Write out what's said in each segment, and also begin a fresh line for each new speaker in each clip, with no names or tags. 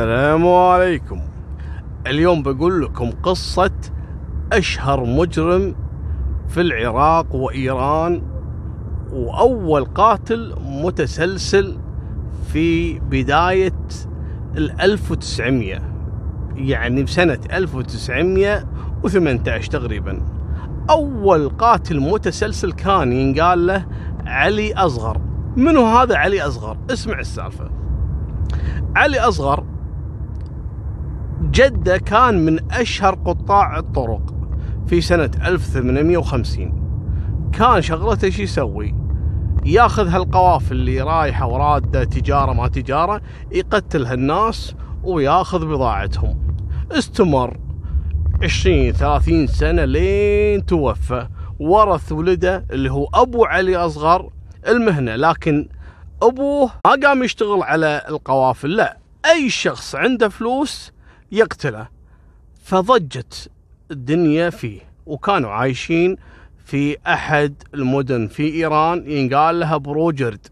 السلام عليكم. اليوم بقول لكم قصة أشهر مجرم في العراق وإيران وأول قاتل متسلسل في بداية ال 1900 يعني بسنة 1918 تقريبا. أول قاتل متسلسل كان ينقال له علي أصغر. منو هذا علي أصغر؟ اسمع السالفة. علي أصغر جدة كان من أشهر قطاع الطرق في سنة 1850 كان شغلته شو يسوي؟ ياخذ هالقوافل اللي رايحة ورادة تجارة ما تجارة يقتل هالناس وياخذ بضاعتهم. استمر 20 30 سنة لين توفى. ورث ولده اللي هو أبو علي أصغر المهنة. لكن أبوه ما قام يشتغل على القوافل لا. أي شخص عنده فلوس يقتله. فضجت الدنيا فيه وكانوا عايشين في أحد المدن في إيران ينقال لها بروجرد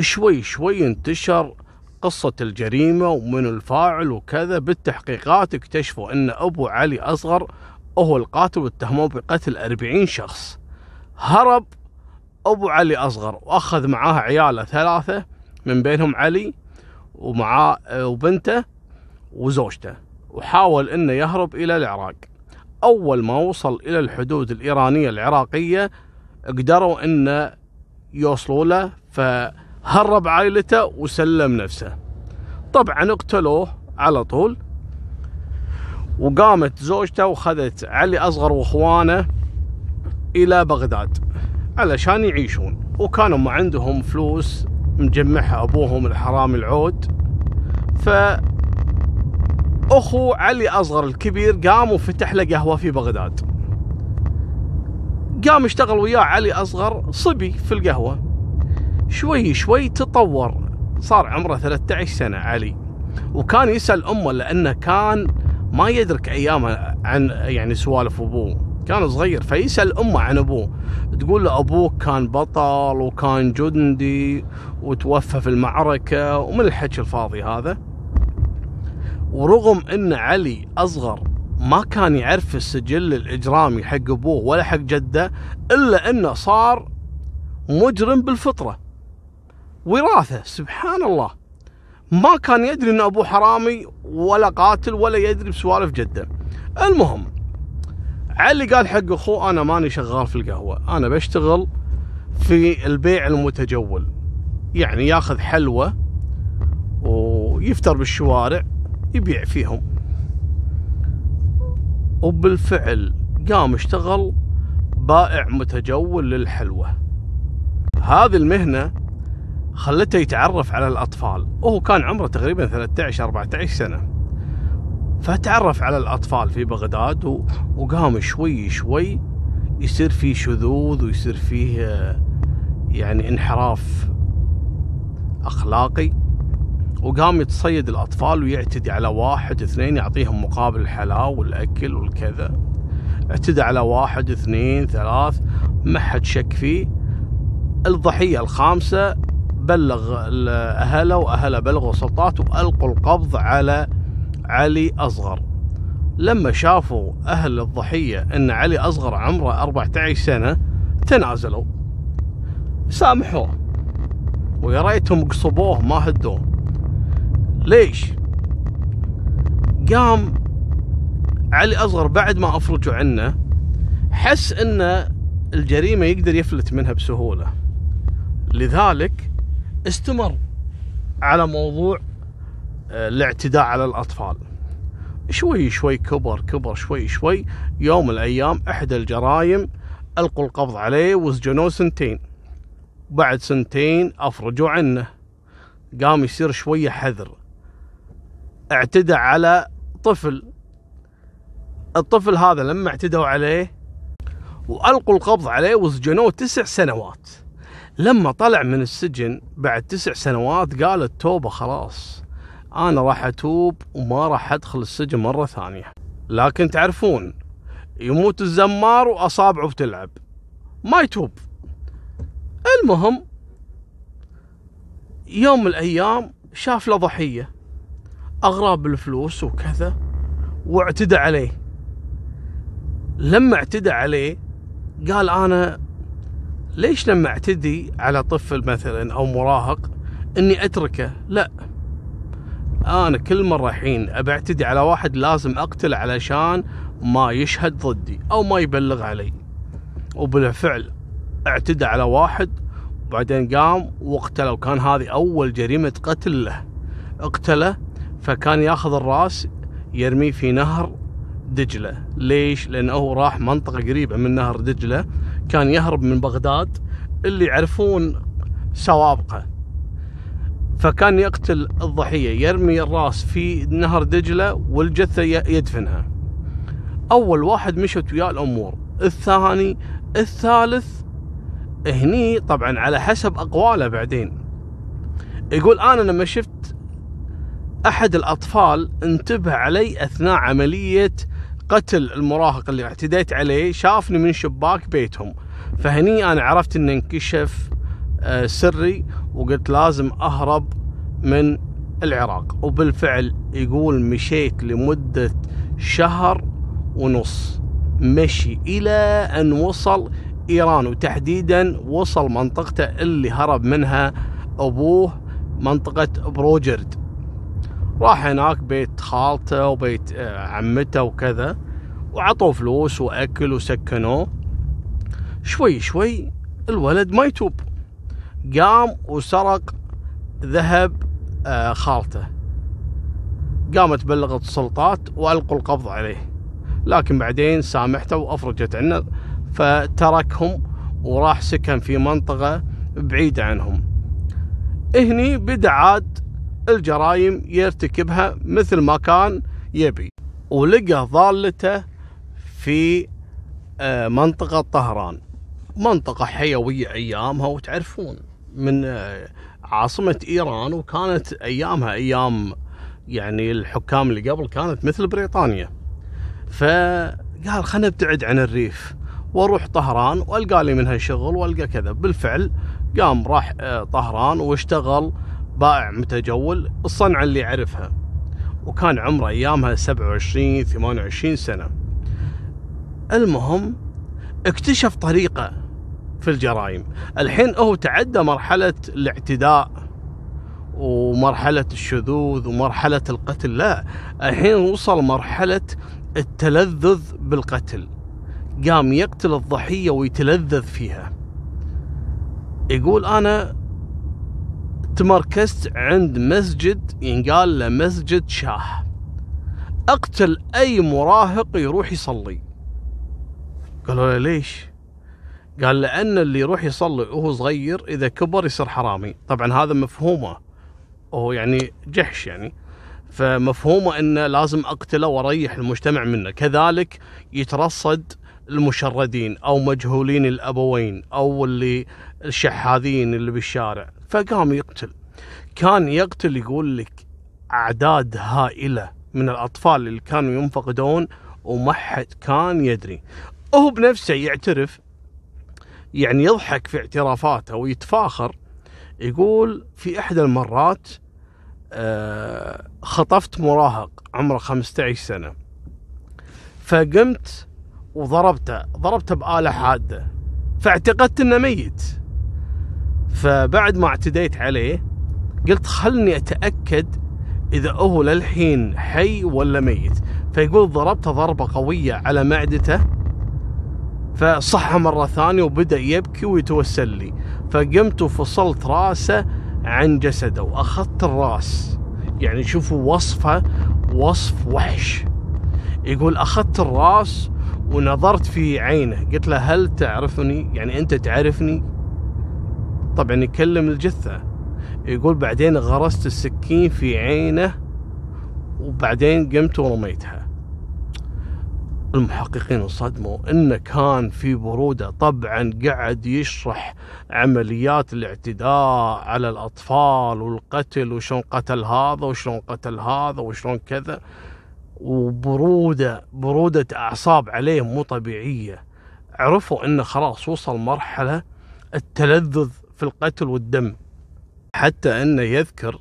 شوي شوي انتشر قصة الجريمة ومن الفاعل وكذا بالتحقيقات اكتشفوا أن أبو علي أصغر هو القاتل واتهموه بقتل أربعين شخص. هرب أبو علي أصغر وأخذ معاه عياله ثلاثة من بينهم علي ومعاه وبنته. وزوجته وحاول إنه يهرب إلى العراق. أول ما وصل إلى الحدود الإيرانية العراقية قدروا إنه يوصلوا له فهرب عائلته وسلم نفسه. طبعا اقتلوه على طول وقامت زوجته وخذت علي أصغر وإخوانه إلى بغداد علشان يعيشون. وكانوا ما عندهم فلوس مجمعها أبوهم الحرامي العود. ف أخو علي أصغر الكبير قام وفتح له قهوة في بغداد. قام اشتغل وياه علي أصغر صبي في القهوة. شوي شوي تطور صار عمره 13 سنة علي. وكان يسأل أمه لأنه كان ما يدرك أيامه عن يعني سوالف أبوه. كان صغير فيسأل أمه عن أبوه. تقول له أبوك كان بطل وكان جندي وتوفى في المعركة ومن الحكي الفاضي هذا. ورغم إن علي أصغر ما كان يعرف السجل الإجرامي حق أبوه ولا حق جده إلا إنه صار مجرم بالفطرة. وراثة سبحان الله. ما كان يدري إن أبوه حرامي ولا قاتل ولا يدري بسوالف جده. المهم علي قال حق أخوه أنا ماني شغال في القهوة أنا بشتغل في البيع المتجول. يعني ياخذ حلوة ويفتر بالشوارع يبيع فيهم. وبالفعل قام اشتغل بائع متجول للحلوى هذه المهنة خلته يتعرف على الأطفال. وهو كان عمره تقريبا 13 14 سنة. فتعرف على الأطفال في بغداد وقام شوي شوي يصير فيه شذوذ ويصير فيه يعني انحراف أخلاقي. وقام يتصيد الأطفال ويعتدي على واحد اثنين يعطيهم مقابل الحلاوة والأكل والكذا. اعتدى على واحد اثنين ثلاث ما حد شك فيه. الضحية الخامسة بلغ أهله وأهله بلغوا سلطات وألقوا القبض على علي أصغر. لما شافوا أهل الضحية أن علي أصغر عمره 14 سنة تنازلوا. سامحوه. ويا ريتهم قصبوه ما هدوه. ليش؟ قام علي أصغر بعد ما أفرجوا عنه حس إن الجريمة يقدر يفلت منها بسهولة. لذلك استمر على موضوع آه، الاعتداء على الأطفال. شوي شوي كبر كبر شوي شوي يوم من الأيام احدى الجرائم ألقوا القبض عليه وسجنوه سنتين. بعد سنتين أفرجوا عنه. قام يصير شوية حذر. اعتدى على طفل. الطفل هذا لما اعتدوا عليه وألقوا القبض عليه وسجنوه تسع سنوات. لما طلع من السجن بعد تسع سنوات قال التوبة خلاص أنا راح أتوب وما راح أدخل السجن مرة ثانية. لكن تعرفون يموت الزمار وأصابعه بتلعب. ما يتوب. المهم يوم من الأيام شاف له ضحية. أغراب الفلوس وكذا واعتدى عليه. لما اعتدى عليه قال أنا ليش لما أعتدي على طفل مثلا أو مراهق إني أتركه؟ لا. أنا كل مرة الحين أبى أعتدي على واحد لازم أقتل علشان ما يشهد ضدي أو ما يبلغ علي. وبالفعل اعتدى على واحد وبعدين قام واقتله وكان هذه أول جريمة قتل له. اقتله فكان ياخذ الراس يرميه في نهر دجلة. ليش؟ لأنه راح منطقة قريبة من نهر دجلة. كان يهرب من بغداد. اللي يعرفون سوابقه. فكان يقتل الضحية يرمي الراس في نهر دجلة والجثة يدفنها. أول واحد مشت وياه الأمور. الثاني الثالث هني طبعا على حسب أقواله بعدين. يقول أنا لما شفت أحد الأطفال انتبه علي أثناء عملية قتل المراهق اللي اعتديت عليه شافني من شباك بيتهم. فهني أنا عرفت أن انكشف آه، سري وقلت لازم أهرب من العراق. وبالفعل يقول مشيت لمدة شهر ونص. مشي إلى أن وصل إيران وتحديدا وصل منطقته اللي هرب منها أبوه منطقة بروجرد. راح هناك بيت خالته وبيت آه، عمته وكذا وعطوا فلوس وأكل وسكنوه. شوي شوي الولد ما يتوب. قام وسرق ذهب آه، خالته. قامت بلغت السلطات وألقوا القبض عليه. لكن بعدين سامحته وأفرجت عنه فتركهم وراح سكن في منطقة بعيدة عنهم. هني بدأ عاد الجرائم يرتكبها مثل ما كان يبي ولقى ضالته في آه، منطقة طهران. منطقة حيوية أيامها وتعرفون من آه، عاصمة إيران وكانت أيامها أيام يعني الحكام اللي قبل كانت مثل بريطانيا. فقال خلنا نبتعد عن الريف. وأروح طهران والقى لي منها شغل والقى كذا. بالفعل قام راح آه، طهران واشتغل بائع متجول الصنعة اللي يعرفها وكان عمره أيامها 27 28 سنة. المهم اكتشف طريقة في الجرائم. الحين هو تعدى مرحلة الاعتداء ومرحلة الشذوذ ومرحلة القتل. لا الحين وصل مرحلة التلذذ بالقتل. قام يقتل الضحية ويتلذذ فيها. يقول أنا تمركزت عند مسجد ينقال له مسجد شاه. أقتل أي مراهق يروح يصلي. قالوا له ليش؟ قال لأن اللي يروح يصلي وهو صغير إذا كبر يصير حرامي. طبعا هذا مفهومه. وهو يعني جحش يعني. فمفهومه إنه لازم أقتله وأريح المجتمع منه. كذلك يترصد المشردين أو مجهولين الأبوين أو اللي الشحاذين اللي بالشارع. فقام يقتل. كان يقتل يقول لك أعداد هائلة من الأطفال اللي كانوا ينفقدون وما حد كان يدري. هو بنفسه يعترف يعني يضحك في اعترافاته ويتفاخر. يقول في إحدى المرات آه، خطفت مراهق عمره 15 سنة. فقمت وضربته ضربته بآلة حادة فاعتقدت إنه ميت. فبعد ما اعتديت عليه قلت خلني أتأكد إذا هو للحين حي ولا ميت. فيقول ضربته ضربة قوية على معدته فصحى مرة ثانية وبدأ يبكي ويتوسل لي. فقمت وفصلت راسه عن جسده وأخذت الراس. يعني شوفوا وصفة وصف وحش. يقول أخذت الراس ونظرت في عينه قلت له هل تعرفني؟ يعني أنت تعرفني؟ طبعا يكلم الجثة. يقول بعدين غرست السكين في عينه وبعدين قمت ورميتها. المحققين انصدموا. انه كان في برودة طبعا قاعد يشرح عمليات الاعتداء على الأطفال والقتل وشلون قتل هذا وشلون قتل هذا وشلون كذا. وبرودة برودة أعصاب عليه مو طبيعية. عرفوا انه خلاص وصل مرحلة التلذذ في القتل والدم. حتى إنه يذكر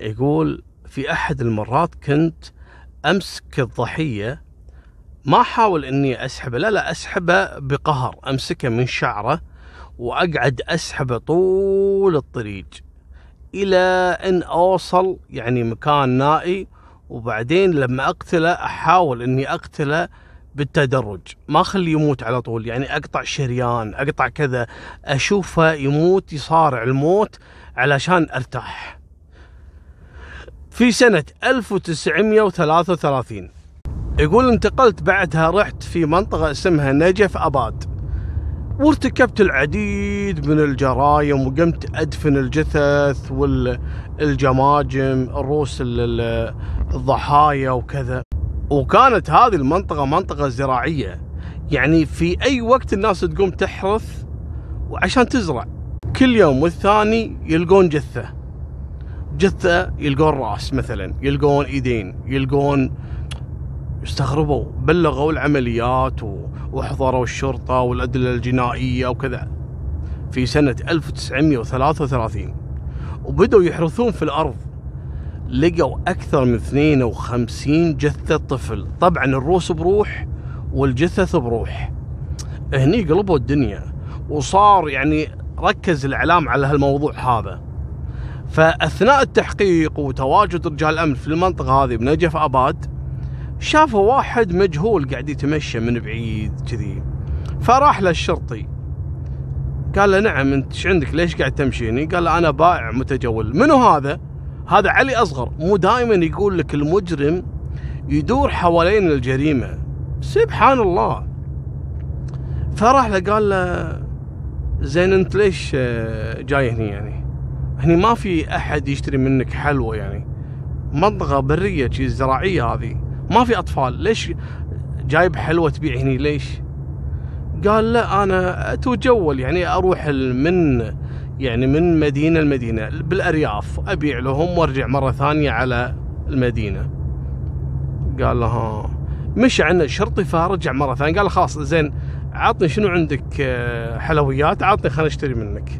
يقول في أحد المرات كنت أمسك الضحية ما أحاول إني أسحبه لا لا أسحبه بقهر أمسكه من شعره وأقعد أسحبه طول الطريق إلى إن أوصل يعني مكان نائي وبعدين لما أقتله أحاول إني أقتله بالتدرج. ما أخليه يموت على طول يعني أقطع شريان أقطع كذا أشوفه يموت يصارع الموت علشان أرتاح. في سنة 1933 يقول انتقلت بعدها رحت في منطقة اسمها نجف أباد. وارتكبت العديد من الجرائم وقمت أدفن الجثث والجماجم الروس الضحايا وكذا. وكانت هذه المنطقة منطقة زراعية. يعني في أي وقت الناس تقوم تحرث وعشان تزرع كل يوم والثاني يلقون جثة. جثة يلقون راس مثلا يلقون إيدين يلقون استغربوا بلغوا العمليات وحضروا الشرطة والأدلة الجنائية وكذا. في سنة 1933 وبدأوا يحرثون في الأرض. لقوا أكثر من 52 جثة طفل. طبعا الروس بروح والجثث بروح. هني قلبوا الدنيا وصار يعني ركز الإعلام على هالموضوع هذا. فأثناء التحقيق وتواجد رجال الأمن في المنطقة هذه بنجف أباد شافوا واحد مجهول قاعد يتمشى من بعيد كذي. فراح للشرطي. قال له نعم انت إيش عندك؟ ليش قاعد تمشيني؟ قال له أنا بائع متجول. منو هذا؟ هذا علي أصغر. مو دائما يقول لك المجرم يدور حوالين الجريمة. سبحان الله. فراح له قال له زين انت ليش جاي هني يعني؟ هني ما في أحد يشتري منك حلوى يعني. منطقة برية شي زراعية هذه. ما في أطفال. ليش جايب حلوى تبيع هني؟ ليش؟ قال لا أنا أتجول يعني أروح من يعني من مدينة لمدينة بالأرياف أبيع لهم وأرجع مرة ثانية على المدينة. قال له ها مشى عنا الشرطي فرجع مرة ثانية. قال خلاص زين عطني شنو عندك آه، حلويات؟ عطني خليني أشتري منك.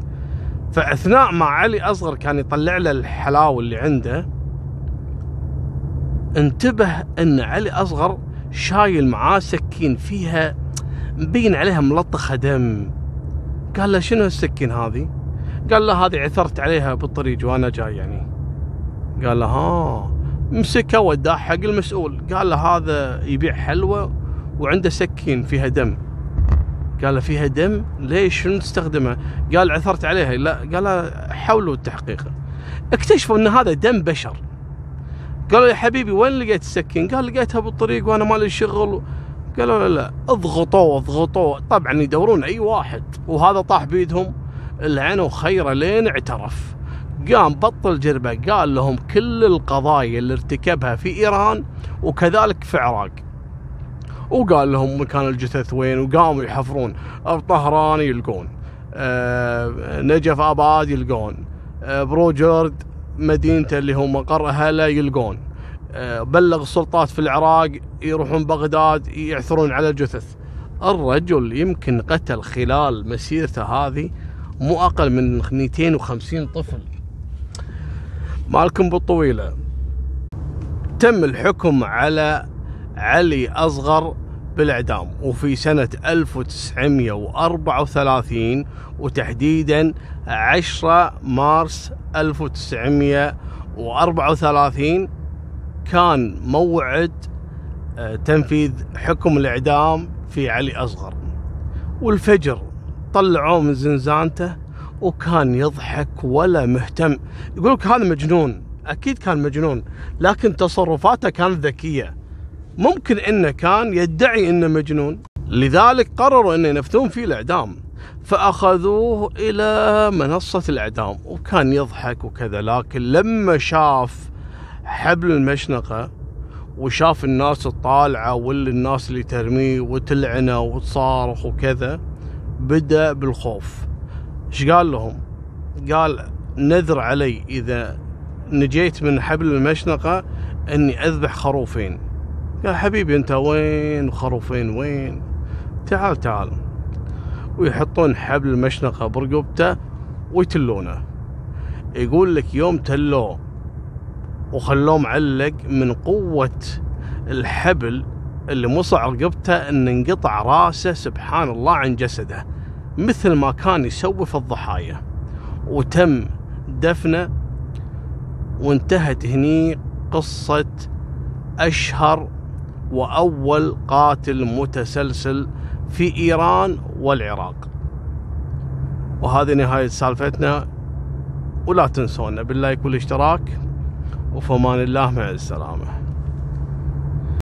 فأثناء ما علي أصغر كان يطلع له الحلاوة اللي عنده انتبه ان علي اصغر شايل معاه سكين فيها مبين عليها ملطخة دم. قال له شنو السكين هذه؟ قال له هذه عثرت عليها بالطريق وأنا جاي يعني. قال له ها مسكه وداه حق المسؤول قال له هذا يبيع حلوى وعنده سكين فيها دم. قال له فيها دم؟ ليش؟ شنو تستخدمه؟ قال عثرت عليها. لا قال له حاولوا التحقيق. اكتشفوا ان هذا دم بشر. قالوا يا حبيبي وين لقيت السكين؟ قال لقيتها بالطريق وأنا مالي شغل. قالوا لا لا اضغطوه اضغطوه. طبعا يدورون أي واحد وهذا طاح بيدهم. لعنوا خيره لين اعترف. قام بطل جربه قال لهم كل القضايا اللي ارتكبها في إيران وكذلك في العراق وقال لهم مكان الجثث وين؟ وقاموا يحفرون. طهران يلقون. أه نجف آباد يلقون. أه بروجرد مدينته اللي هو مقر اهله يلقون. أه بلغ السلطات في العراق يروحون بغداد يعثرون على الجثث. الرجل يمكن قتل خلال مسيرته هذه مو أقل من 250 طفل. مالكم بالطويلة. تم الحكم على علي أصغر بالإعدام وفي سنة 1934 وتحديدا 10 مارس 1934 كان موعد آه، تنفيذ حكم الإعدام في علي أصغر. والفجر طلعوه من زنزانته وكان يضحك ولا مهتم. يقول لك هذا مجنون أكيد كان مجنون لكن تصرفاته كانت ذكية. ممكن إنه كان يدعي إنه مجنون لذلك قرروا إنه ينفذون فيه الإعدام. فأخذوه إلى منصة الإعدام وكان يضحك وكذا لكن لما شاف حبل المشنقة وشاف الناس الطالعة واللي الناس اللي ترميه وتلعنه وتصارخ وكذا بدأ بالخوف. إيش قال لهم؟ قال نذر علي إذا نجيت من حبل المشنقة إني أذبح خروفين. قال حبيبي أنت وين؟ وخروفين وين؟ تعال تعال. ويحطون حبل المشنقة برقبته ويتلونه. يقول لك يوم تلوه وخلوه معلق من قوة الحبل اللي مصع رقبته إن انقطع راسه سبحان الله عن جسده مثل ما كان يسوي في الضحايا. وتم دفنه وانتهت هني قصة أشهر وأول قاتل متسلسل في إيران والعراق. وهذه نهاية سالفتنا ولا تنسونا باللايك والاشتراك وفمان الله مع السلامة.